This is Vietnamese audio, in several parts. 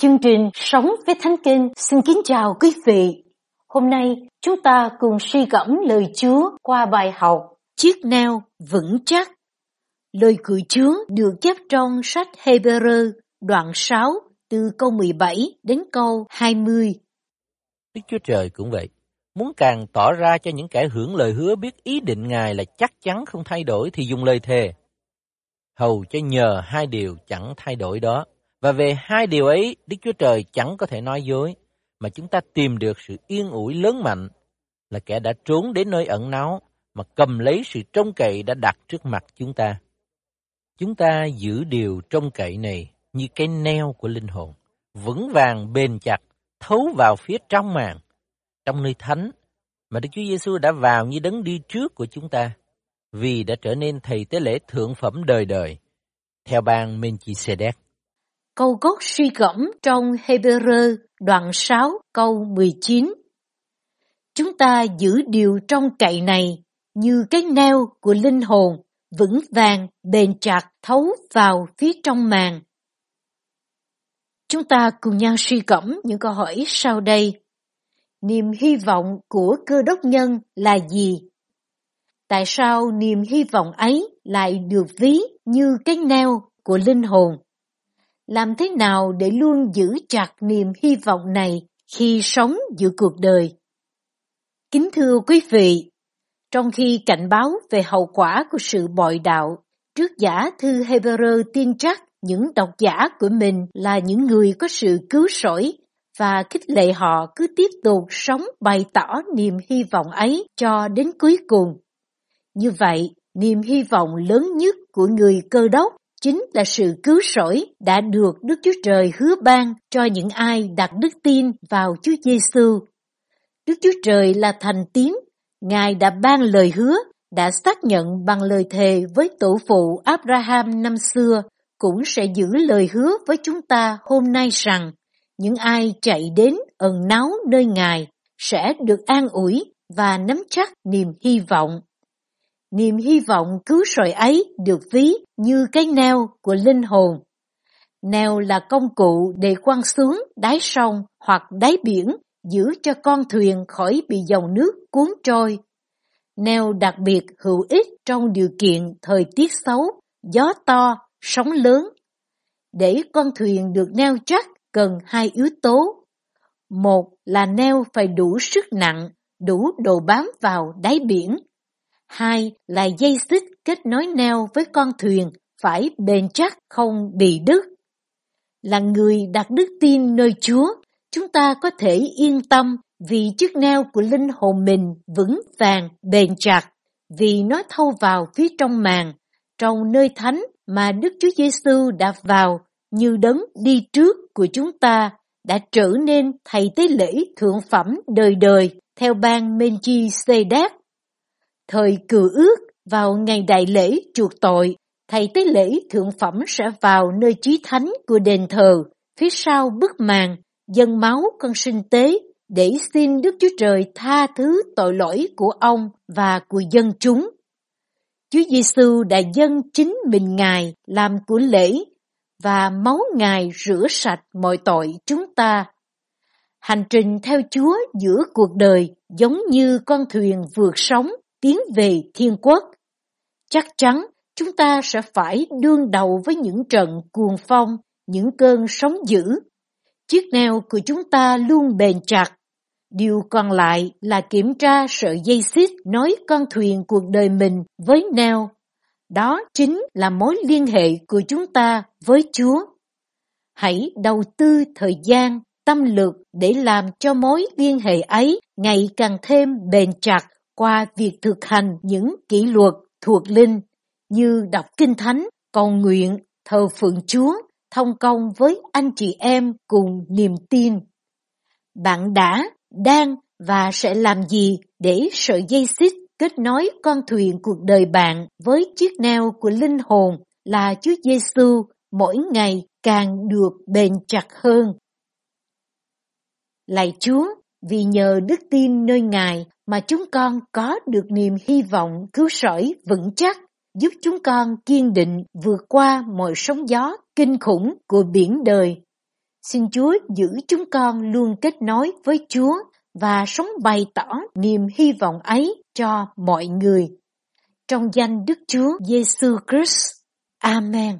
Chương trình Sống với Thánh Kinh xin kính chào quý vị. Hôm nay, chúng ta cùng suy gẫm lời Chúa qua bài học Chiếc neo vững chắc. Lời cử Chúa được chép trong sách Hebrew đoạn 6 từ câu 17 đến câu 20. Đức Chúa Trời cũng vậy. Muốn càng tỏ ra cho những kẻ hưởng lời hứa biết ý định Ngài là chắc chắn không thay đổi thì dùng lời thề. Hầu cho nhờ hai điều chẳng thay đổi đó và về hai điều ấy, Đức Chúa Trời chẳng có thể nói dối, mà chúng ta tìm được sự yên ủi lớn mạnh, là kẻ đã trốn đến nơi ẩn náu, mà cầm lấy sự trông cậy đã đặt trước mặt chúng ta. Chúng ta giữ điều trông cậy này như cái neo của linh hồn, vững vàng bền chặt, thấu vào phía trong màn, trong nơi thánh, mà Đức Chúa Giêsu đã vào như đấng đi trước của chúng ta, vì đã trở nên thầy tế lễ thượng phẩm đời đời, theo ban Melchizedek câu gốc suy gẫm trong Hebrew đoạn 6 câu 19. Chúng ta giữ điều trong cậy này như cái neo của linh hồn, vững vàng, bền chặt, thấu vào phía trong màng. Chúng ta cùng nhau suy gẫm những câu hỏi sau đây. Niềm hy vọng của cơ đốc nhân là gì? Tại sao niềm hy vọng ấy lại được ví như cái neo của linh hồn? Làm thế nào để luôn giữ chặt niềm hy vọng này khi sống giữa cuộc đời. Kính thưa quý vị, trong khi cảnh báo về hậu quả của sự bội đạo, trước giả thư Hebrew tin chắc những độc giả của mình là những người có sự cứu rỗi và khích lệ họ cứ tiếp tục sống bày tỏ niềm hy vọng ấy cho đến cuối cùng. Như vậy, niềm hy vọng lớn nhất của người cơ đốc chính là sự cứu rỗi đã được Đức Chúa Trời hứa ban cho những ai đặt đức tin vào Chúa Giêsu. Đức Chúa Trời là thành tín, Ngài đã ban lời hứa, đã xác nhận bằng lời thề với tổ phụ Abraham năm xưa, cũng sẽ giữ lời hứa với chúng ta hôm nay rằng những ai chạy đến ẩn náu nơi Ngài sẽ được an ủi và nắm chắc niềm hy vọng. Niềm hy vọng cứu rỗi ấy được ví như cái neo của linh hồn. Neo là công cụ để quăng xuống đáy sông hoặc đáy biển giữ cho con thuyền khỏi bị dòng nước cuốn trôi. Neo đặc biệt hữu ích trong điều kiện thời tiết xấu, gió to, sóng lớn. Để con thuyền được neo chắc cần hai yếu tố. Một là neo phải đủ sức nặng, đủ độ bám vào đáy biển Hai là dây xích kết nối neo với con thuyền phải bền chắc không bị đứt. Là người đặt đức tin nơi Chúa, chúng ta có thể yên tâm vì chiếc neo của linh hồn mình vững vàng, bền chặt, vì nó thâu vào phía trong màn, trong nơi thánh mà Đức Chúa Giêsu đã vào như đấng đi trước của chúng ta đã trở nên thầy tế lễ thượng phẩm đời đời theo ban Melchizedek Thời cử ước vào ngày đại lễ chuộc tội, thầy tế lễ thượng phẩm sẽ vào nơi chí thánh của đền thờ, phía sau bức màn, dân máu con sinh tế để xin Đức Chúa Trời tha thứ tội lỗi của ông và của dân chúng. Chúa Giêsu đã dâng chính mình Ngài làm của lễ và máu Ngài rửa sạch mọi tội chúng ta. Hành trình theo Chúa giữa cuộc đời giống như con thuyền vượt sóng tiến về thiên quốc. Chắc chắn chúng ta sẽ phải đương đầu với những trận cuồng phong, những cơn sóng dữ. Chiếc neo của chúng ta luôn bền chặt. Điều còn lại là kiểm tra sợi dây xích nối con thuyền cuộc đời mình với neo. Đó chính là mối liên hệ của chúng ta với Chúa. Hãy đầu tư thời gian, tâm lực để làm cho mối liên hệ ấy ngày càng thêm bền chặt qua việc thực hành những kỷ luật thuộc linh như đọc kinh thánh, cầu nguyện, thờ phượng Chúa, thông công với anh chị em cùng niềm tin. Bạn đã, đang và sẽ làm gì để sợi dây xích kết nối con thuyền cuộc đời bạn với chiếc neo của linh hồn là Chúa Giêsu mỗi ngày càng được bền chặt hơn. Lạy Chúa, vì nhờ đức tin nơi Ngài mà chúng con có được niềm hy vọng cứu rỗi vững chắc, giúp chúng con kiên định vượt qua mọi sóng gió kinh khủng của biển đời. Xin Chúa giữ chúng con luôn kết nối với Chúa và sống bày tỏ niềm hy vọng ấy cho mọi người. Trong danh Đức Chúa Giêsu Christ. Amen.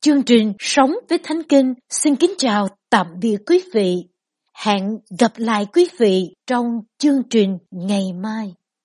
Chương trình Sống với Thánh Kinh xin kính chào tạm biệt quý vị. Hẹn gặp lại quý vị trong chương trình ngày mai.